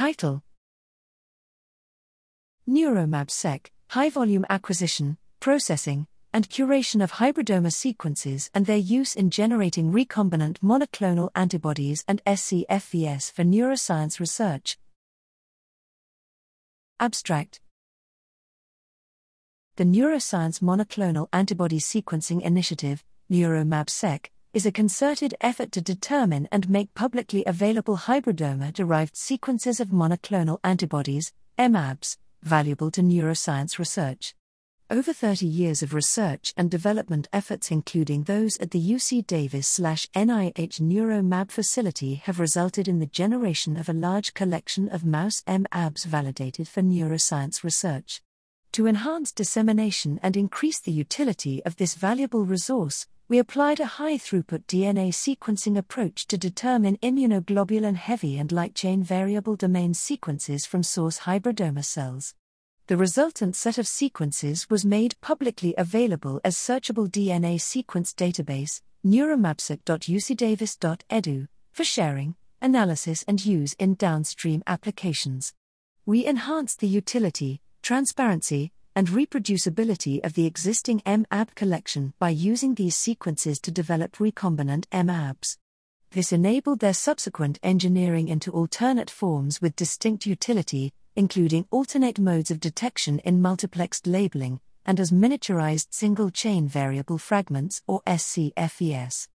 Title NeuroMabSeq High Volume Acquisition, Processing, and Curation of Hybridoma sequences and their use in generating recombinant monoclonal antibodies and scFvs for neuroscience research. Abstract The Neuroscience Monoclonal Antibody Sequencing Initiative, NeuroMabSeq, is a concerted effort to determine and make publicly available hybridoma derived sequences of monoclonal antibodies, MAbs, valuable to neuroscience research. Over 30 years of research and development efforts, including those at the UC Davis NIH NeuroMab facility, have resulted in the generation of a large collection of mouse MAbs validated for neuroscience research. To enhance dissemination and increase the utility of this valuable resource, we applied a high throughput DNA sequencing approach to determine immunoglobulin heavy and light chain variable domain sequences from source hybridoma cells. The resultant set of sequences was made publicly available as searchable DNA sequence database, neuromabseq.ucdavis.edu, for sharing, analysis, and use in downstream applications. We enhanced the utility, transparency, and reproducibility of the existing MAb collection by using these sequences to develop recombinant MAbs. This enabled their subsequent engineering into alternate forms with distinct utility, including alternate modes of detection in multiplexed labeling, and as miniaturized single chain variable fragments or scFvs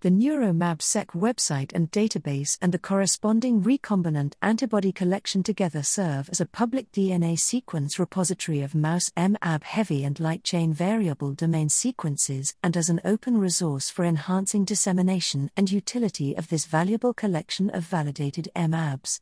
the NeuroMabSeq website and database and the corresponding recombinant antibody collection together serve as a public DNA sequence repository of mouse MAb heavy and light chain variable domain sequences and as an open resource for enhancing dissemination and utility of this valuable collection of validated MAbs.